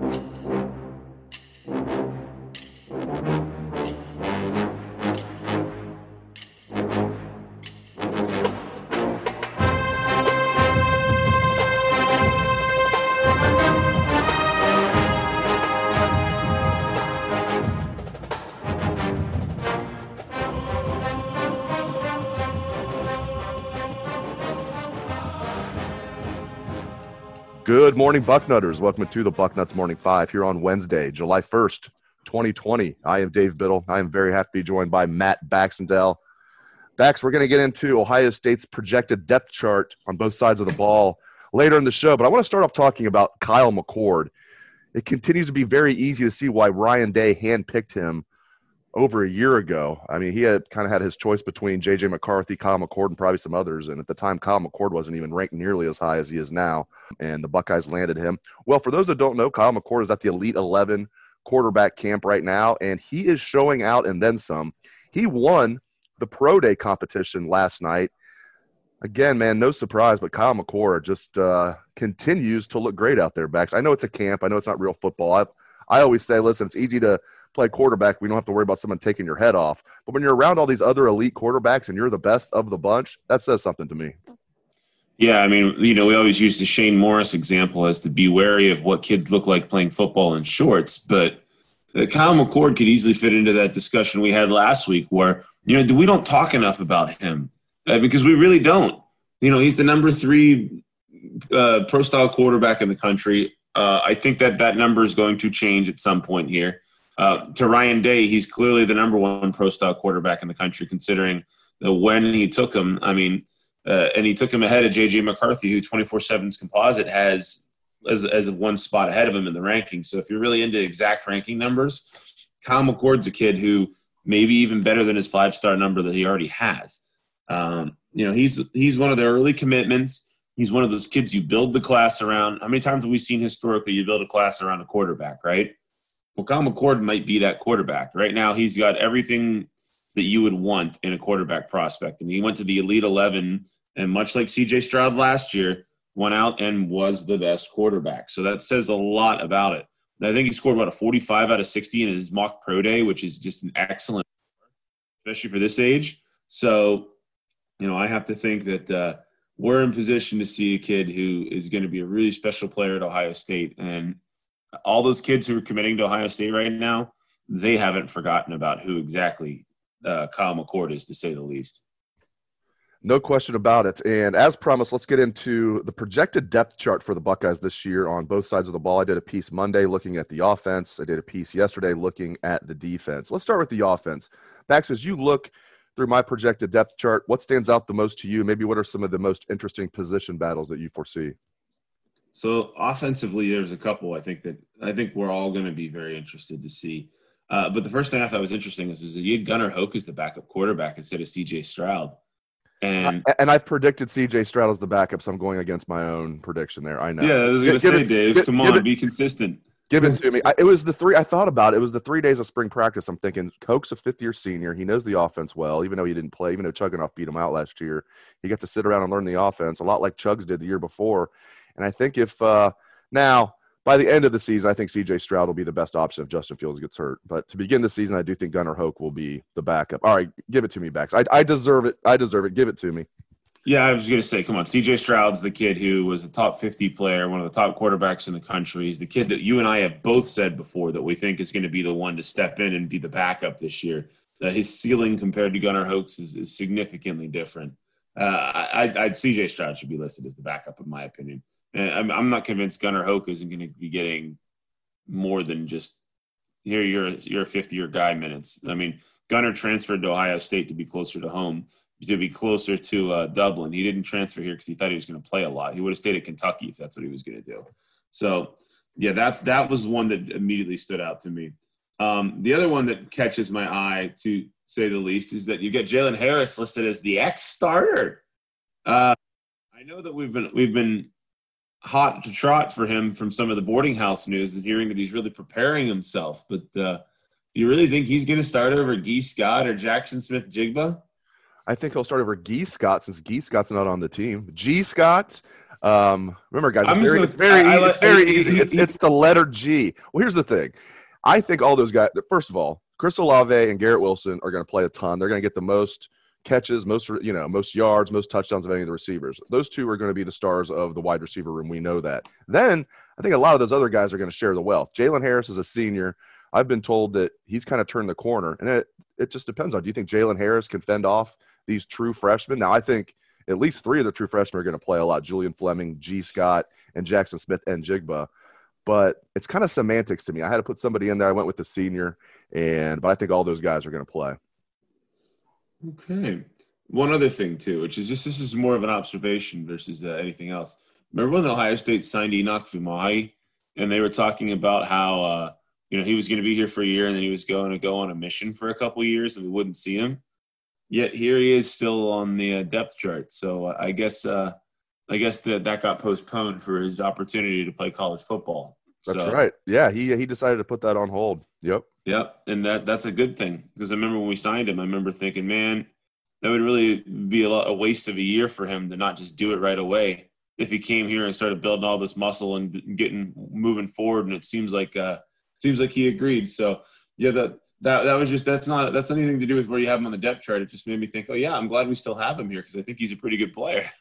you Good morning, Bucknutters. Welcome to the Bucknuts Morning Five here on Wednesday, July 1st, 2020. I am Dave Biddle. I am very happy to be joined by Matt Baxendale. Bax, we're going to get into Ohio State's projected depth chart on both sides of the ball later in the show, but I want to start off talking about Kyle McCord. It continues to be very easy to see why Ryan Day handpicked him over a year ago. I mean, he had kind of had his choice between J.J. McCarthy, Kyle McCord, and probably some others. And at the time, Kyle McCord wasn't even ranked nearly as high as he is now. And the Buckeyes landed him. Well, for those that don't know, Kyle McCord is at the Elite 11 quarterback camp right now, and he is showing out and then some. He won the Pro Day competition last night. Again, man, no surprise, but Kyle McCord just uh, continues to look great out there, Bax. I know it's a camp. I know it's not real football. I, I always say, listen, it's easy to – play quarterback, we don't have to worry about someone taking your head off. But when you're around all these other elite quarterbacks and you're the best of the bunch, that says something to me. Yeah, I mean, you know, we always use the Shane Morris example as to be wary of what kids look like playing football in shorts, but Kyle McCord could easily fit into that discussion we had last week, where you know we don't talk enough about him uh, because we really don't. You know, he's the number three uh, pro style quarterback in the country. Uh, I think that that number is going to change at some point here. Uh, to Ryan Day, he's clearly the number one pro style quarterback in the country, considering when he took him. I mean, uh, and he took him ahead of J.J. McCarthy, who 24 7's composite has as, as one spot ahead of him in the rankings. So if you're really into exact ranking numbers, Kyle McCord's a kid who maybe even better than his five star number that he already has. Um, you know, he's he's one of the early commitments. He's one of those kids you build the class around. How many times have we seen historically you build a class around a quarterback, right? Well, Kyle McCord might be that quarterback. Right now, he's got everything that you would want in a quarterback prospect. And he went to the Elite 11, and much like CJ Stroud last year, went out and was the best quarterback. So that says a lot about it. I think he scored about a 45 out of 60 in his mock pro day, which is just an excellent, especially for this age. So, you know, I have to think that uh, we're in position to see a kid who is going to be a really special player at Ohio State. And all those kids who are committing to Ohio State right now, they haven't forgotten about who exactly uh, Kyle McCord is, to say the least. No question about it. And as promised, let's get into the projected depth chart for the Buckeyes this year on both sides of the ball. I did a piece Monday looking at the offense. I did a piece yesterday looking at the defense. Let's start with the offense. Bax, as you look through my projected depth chart, what stands out the most to you? Maybe what are some of the most interesting position battles that you foresee? So offensively, there's a couple I think that I think we're all going to be very interested to see. Uh, but the first thing I thought was interesting is, is that you had Gunnar Hoak as the backup quarterback instead of C.J. Stroud. And and I've predicted C.J. Stroud as the backup, so I'm going against my own prediction there. I know. Yeah, I was going to say, it, Dave. Give, come on, it, be consistent. Give it to me. I, it was the three. I thought about it. It was the three days of spring practice. I'm thinking Hoak's a fifth year senior. He knows the offense well, even though he didn't play. Even though Chugunov beat him out last year, he got to sit around and learn the offense a lot like Chugs did the year before. And I think if uh, now by the end of the season, I think CJ Stroud will be the best option if Justin Fields gets hurt. But to begin the season, I do think Gunnar Hoak will be the backup. All right, give it to me, Bax. I, I deserve it. I deserve it. Give it to me. Yeah, I was going to say, come on. CJ Stroud's the kid who was a top 50 player, one of the top quarterbacks in the country. He's the kid that you and I have both said before that we think is going to be the one to step in and be the backup this year. That his ceiling compared to Gunnar Hoak's is, is significantly different. Uh, I, I, CJ Stroud should be listed as the backup, in my opinion. I'm, I'm not convinced Gunnar Hoak isn't going to be getting more than just here. You're you're a 50 year guy minutes. I mean, Gunnar transferred to Ohio State to be closer to home, to be closer to uh, Dublin. He didn't transfer here because he thought he was going to play a lot. He would have stayed at Kentucky if that's what he was going to do. So, yeah, that's that was one that immediately stood out to me. Um, the other one that catches my eye, to say the least, is that you get Jalen Harris listed as the ex starter. Uh, I know that we've been we've been hot to trot for him from some of the boarding house news and hearing that he's really preparing himself. But uh, you really think he's going to start over Gee Scott or Jackson Smith-Njigba? I think he'll start over Gee Scott since Gee Scott's not on the team. G Scott, Um, remember, guys, it's very, it's very, I, I, it's very easy. It's, it's the letter G. Well, here's the thing. I think all those guys. First of all, Chris Olave and Garrett Wilson are going to play a ton. They're going to get the most catches, most you know, most yards, most touchdowns of any of the receivers. Those two are going to be the stars of the wide receiver room. We know that. Then I think a lot of those other guys are going to share the wealth. Jalen Harris is a senior. I've been told that he's kind of turned the corner, and it it just depends on. Do you think Jalen Harris can fend off these true freshmen? Now, I think at least three of the true freshmen are going to play a lot: Julian Fleming, G. Scott, and Jackson Smith-Njigba. But it's kind of semantics to me. I had to put somebody in there. I went with the senior, and but I think all those guys are going to play. Okay. One other thing too, which is just this is more of an observation versus uh, anything else. Remember when Ohio State signed Enokk Vimahi, and they were talking about how uh, you know he was going to be here for a year, and then he was going to go on a mission for a couple years, and we wouldn't see him. Yet here he is still on the uh, depth chart. So uh, I guess uh, I guess that that got postponed for his opportunity to play college football. That's so, right. Yeah, he he decided to put that on hold. Yep. Yep, and that that's a good thing because I remember when we signed him, I remember thinking, man, that would really be a, lot, a waste of a year for him to not just do it right away. If he came here and started building all this muscle and getting moving forward, and it seems like uh, seems like he agreed. So yeah, that that that was just that's not that's anything to do with where you have him on the depth chart. It just made me think, oh yeah, I'm glad we still have him here because I think he's a pretty good player.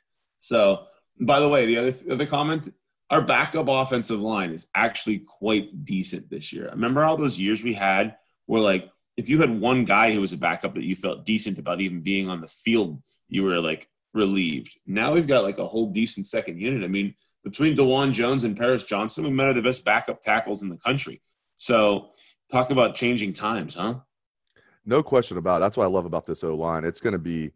So by the way, the other the comment, our backup offensive line is actually quite decent this year. Remember all those years we had where like if you had one guy who was a backup that you felt decent about even being on the field, you were like relieved. Now we've got like a whole decent second unit. I mean, between Dawand Jones and Paris Johnson, we might have the best backup tackles in the country. So talk about changing times, huh? No question about it. That's what I love about this O line. It's going to be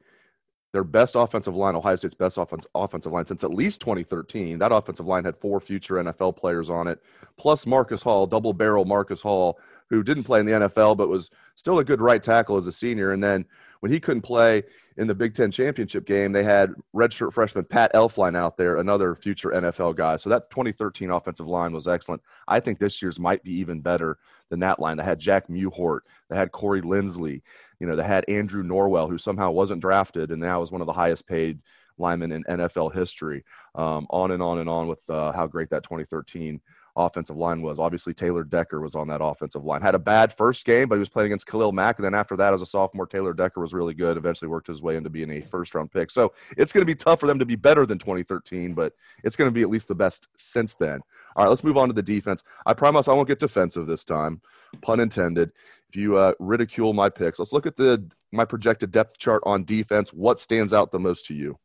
their best offensive line, Ohio State's best offense, offensive line since at least 2013. That offensive line had four future NFL players on it, plus Marcus Hall, double barrel Marcus Hall, who didn't play in the NFL but was still a good right tackle as a senior. And then when he couldn't play in the Big Ten championship game, they had redshirt freshman Pat Elflein out there, another future NFL guy. So that 2013 offensive line was excellent. I think this year's might be even better than that line. They had Jack Mewhort, they had Corey Linsley, you know, they had Andrew Norwell, who somehow wasn't drafted and now is one of the highest paid linemen in NFL history. Um, on and on and on with uh, how great that 2013 offensive line was. Obviously, Taylor Decker was on that offensive line. Had a bad first game, but he was playing against Khalil Mack. And then after that, as a sophomore, Taylor Decker was really good. Eventually worked his way into being a first round pick. So it's going to be tough for them to be better than 2013, but it's going to be at least the best since then. All right, let's move on to the defense. I promise I won't get defensive this time, pun intended. If you uh, ridicule my picks, let's look at the my projected depth chart on defense. What stands out the most to you?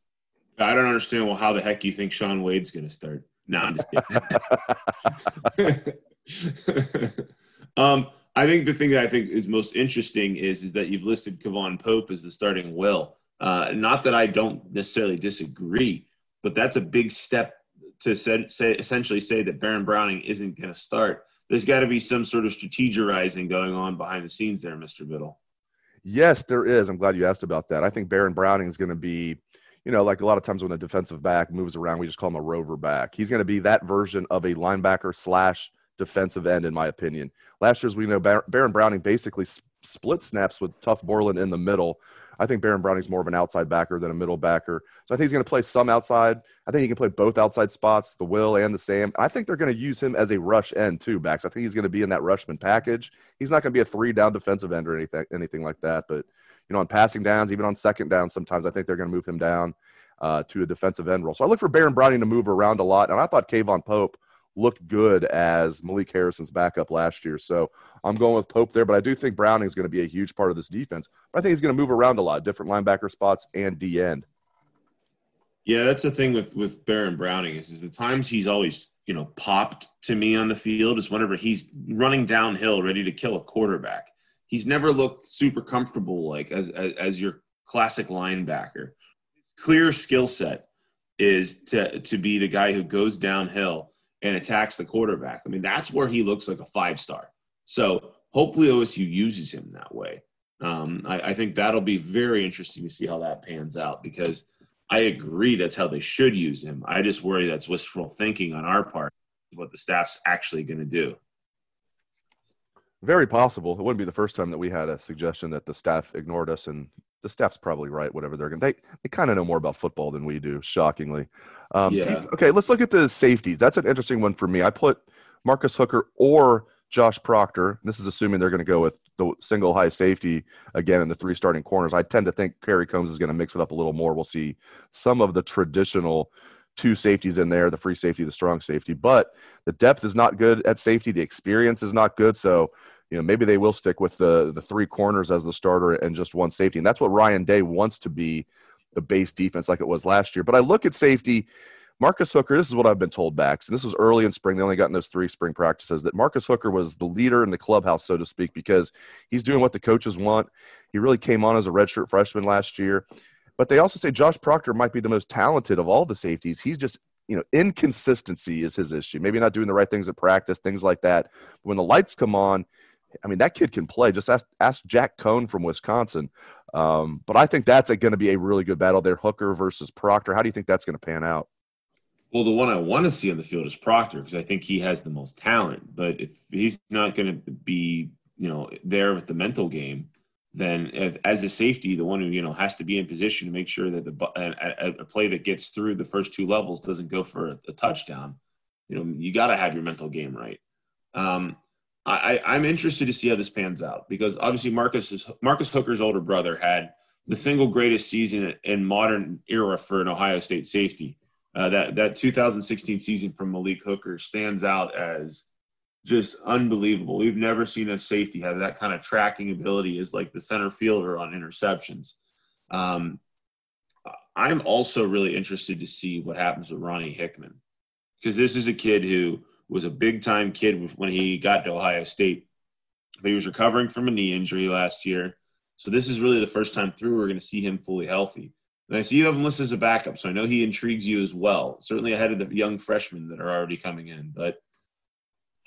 I don't understand. Well, how the heck do you think Shaun Wade's going to start? No, I'm just kidding. um, I think the thing that I think is most interesting is is that you've listed K'Vaughan Pope as the starting will. Uh, not that I don't necessarily disagree, but that's a big step to say, say essentially say that Baron Browning isn't going to start. There's got to be some sort of strategizing going on behind the scenes there, Mr. Biddle. Yes, there is. I'm glad you asked about that. I think Baron Browning is going to be you know, like a lot of times when a defensive back moves around, we just call him a rover back. He's going to be that version of a linebacker slash defensive end, in my opinion. Last year, as we know, Baron Browning basically split snaps with Tuf Borland in the middle. I think Baron Browning's more of an outside backer than a middle backer. So I think he's going to play some outside. I think he can play both outside spots, the Will and the Sam. I think they're going to use him as a rush end too, Bax. I think he's going to be in that rushman package. He's not going to be a three down defensive end or anything anything like that, but you know, on passing downs, even on second down, sometimes I think they're going to move him down uh, to a defensive end role. So I look for Baron Browning to move around a lot, and I thought K'Vaughan Pope looked good as Malik Harrison's backup last year. So I'm going with Pope there, but I do think Browning is going to be a huge part of this defense. But I think he's going to move around a lot, different linebacker spots and D end. Yeah, that's the thing with with Baron Browning is, is the times he's always you know popped to me on the field is whenever he's running downhill ready to kill a quarterback he's never looked super comfortable like as, as, as your classic linebacker. Clear skill set is to to be the guy who goes downhill and attacks the quarterback. I mean, that's where he looks like a five star. So hopefully OSU uses him that way. Um, I, I think that'll be very interesting to see how that pans out because I agree that's how they should use him. I just worry that's wishful thinking on our part, what the staff's actually going to do. Very possible. It wouldn't be the first time that we had a suggestion that the staff ignored us and the staff's probably right. Whatever they're going, they they kind of know more about football than we do. Shockingly. Um, yeah. okay, let's look at the safeties. That's an interesting one for me. I put Marcus Hooker or Josh Proctor. This is assuming they're going to go with the single high safety again in the three starting corners. I tend to think Kerry Coombs is going to mix it up a little more. We'll see some of the traditional two safeties in there the free safety, the strong safety. But the depth is not good at safety. The experience is not good. So, you know, maybe they will stick with the, the three corners as the starter and just one safety. And that's what Ryan Day wants to be the base defense like it was last year. But I look at safety. Marcus Hooker, this is what I've been told, Bax, and this was early in spring. They only got in those three spring practices that Marcus Hooker was the leader in the clubhouse, so to speak, because he's doing what the coaches want. He really came on as a redshirt freshman last year. But they also say Josh Proctor might be the most talented of all the safeties. He's just, you know, inconsistency is his issue. Maybe not doing the right things at practice, things like that. But when the lights come on, I mean, that kid can play. Just ask, ask Jack Coan from Wisconsin. Um, but I think that's going to be a really good battle there, Hooker versus Proctor. How do you think that's going to pan out? Well, the one I want to see on the field is Proctor because I think he has the most talent. But if he's not going to be, you know, there with the mental game, then if, as a safety, the one who you know has to be in position to make sure that the a, a play that gets through the first two levels doesn't go for a, a touchdown. You know, you got to have your mental game right. Um, I, I'm interested to see how this pans out because obviously Marcus is, Marcus Hooker's older brother had the single greatest season in modern era for an Ohio State safety. Uh, that that 2016 season from Malik Hooker stands out as just unbelievable. We've never seen a safety have that kind of tracking ability as like the center fielder on interceptions. Um, I'm also really interested to see what happens with Ronnie Hickman because this is a kid who was a big time kid when he got to Ohio State, but he was recovering from a knee injury last year. So this is really the first time through we're going to see him fully healthy. And I see you have him listed as a backup, so I know he intrigues you as well. Certainly ahead of the young freshmen that are already coming in, but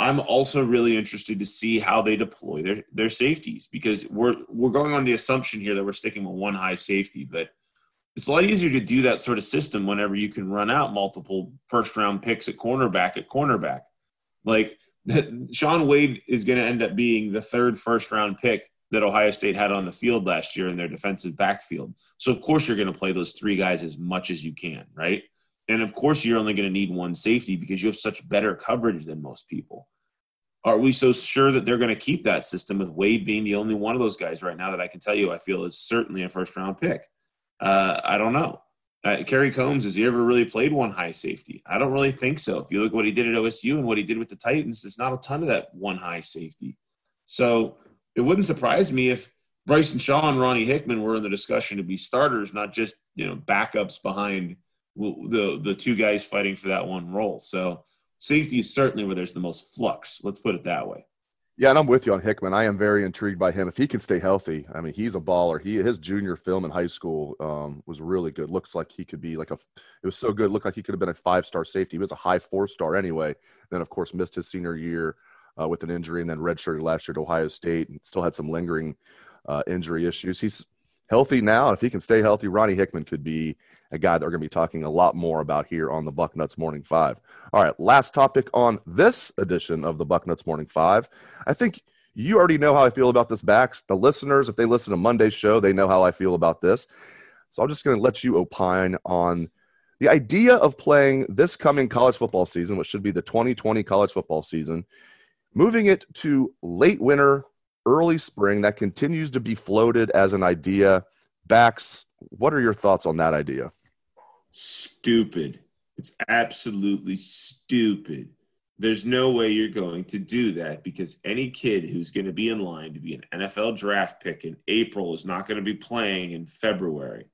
I'm also really interested to see how they deploy their their safeties because we're we're going on the assumption here that we're sticking with one high safety, but it's a lot easier to do that sort of system whenever you can run out multiple first round picks at cornerback at cornerback. Like Shaun Wade is going to end up being the third first round pick that Ohio State had on the field last year in their defensive backfield. So of course you're going to play those three guys as much as you can, right? And of course, you're only going to need one safety because you have such better coverage than most people. Are we so sure that they're going to keep that system with Wade being the only one of those guys right now that I can tell you I feel is certainly a first round pick? Uh, I don't know. Uh, Kerry Coombs, has he ever really played one high safety? I don't really think so. If you look at what he did at OSU and what he did with the Titans, there's not a ton of that one high safety. So it wouldn't surprise me if Bryson Shaw and Ronnie Hickman were in the discussion to be starters, not just you know backups behind the the two guys fighting for that one role. So safety is certainly where there's the most flux. Let's put it that way. Yeah, and I'm with you on Hickman. I am very intrigued by him. If he can stay healthy, I mean, he's a baller. He his junior film in high school um, was really good. Looks like he could be like a. It was so good. Looked like he could have been a five star safety. He was a high four star anyway. Then of course missed his senior year uh, with an injury, and then redshirted last year to Ohio State, and still had some lingering uh, injury issues. He's healthy now. If he can stay healthy, Ronnie Hickman could be a guy that we're going to be talking a lot more about here on the Bucknuts Morning Five. All right, last topic on this edition of the Bucknuts Morning Five. I think you already know how I feel about this Bax. The listeners, if they listen to Monday's show, they know how I feel about this. So I'm just going to let you opine on the idea of playing this coming college football season, which should be the 2020 college football season, moving it to late winter early spring that continues to be floated as an idea. Bax, what are your thoughts on that idea? Stupid. It's absolutely stupid. There's no way you're going to do that because any kid who's going to be in line to be an NFL draft pick in April is not going to be playing in February.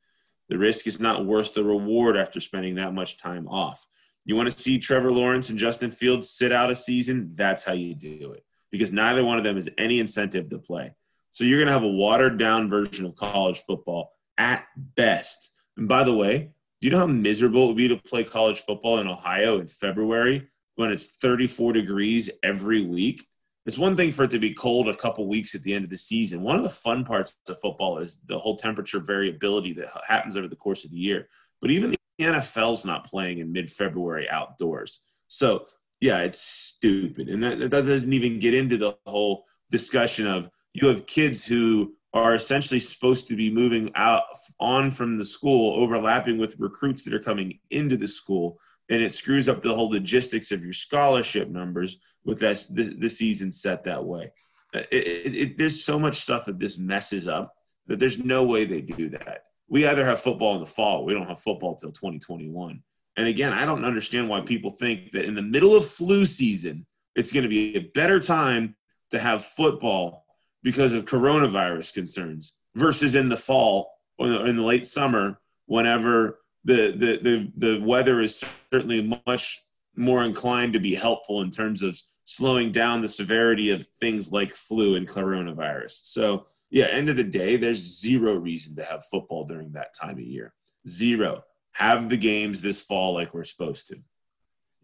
The risk is not worth the reward after spending that much time off. You want to see Trevor Lawrence and Justin Fields sit out a season? That's how you do it because neither one of them has any incentive to play. So you're going to have a watered down version of college football at best. And by the way, do you know how miserable it would be to play college football in Ohio in February when it's 34 degrees every week? It's one thing for it to be cold a couple weeks at the end of the season. One of the fun parts of football is the whole temperature variability that happens over the course of the year. But even the NFL's not playing in mid February outdoors. So yeah, it's stupid. And that, that doesn't even get into the whole discussion of you have kids who are essentially supposed to be moving out on from the school, overlapping with recruits that are coming into the school, and it screws up the whole logistics of your scholarship numbers with that the, season set that way. Uh, it, it, it, there's so much stuff that this messes up that there's no way they do that. We either have football in the fall, we don't have football till 2021. And again, I don't understand why people think that in the middle of flu season, it's going to be a better time to have football because of coronavirus concerns versus in the fall or in the late summer whenever the, the, the, the weather is certainly much more inclined to be helpful in terms of slowing down the severity of things like flu and coronavirus. So, yeah, end of the day, there's zero reason to have football during that time of year. Zero. Have the games this fall like we're supposed to.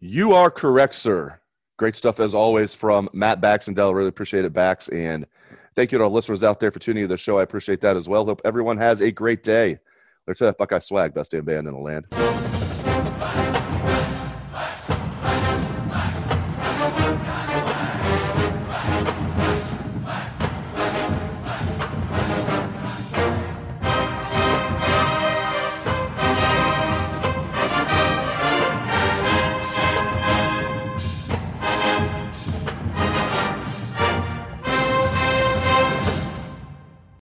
You are correct, sir. Great stuff as always from Matt Baxendale. Really appreciate it, Bax. And thank you to our listeners out there for tuning in to the show. I appreciate that as well. Hope everyone has a great day. Let's Buckeye Swag, best damn band in the land.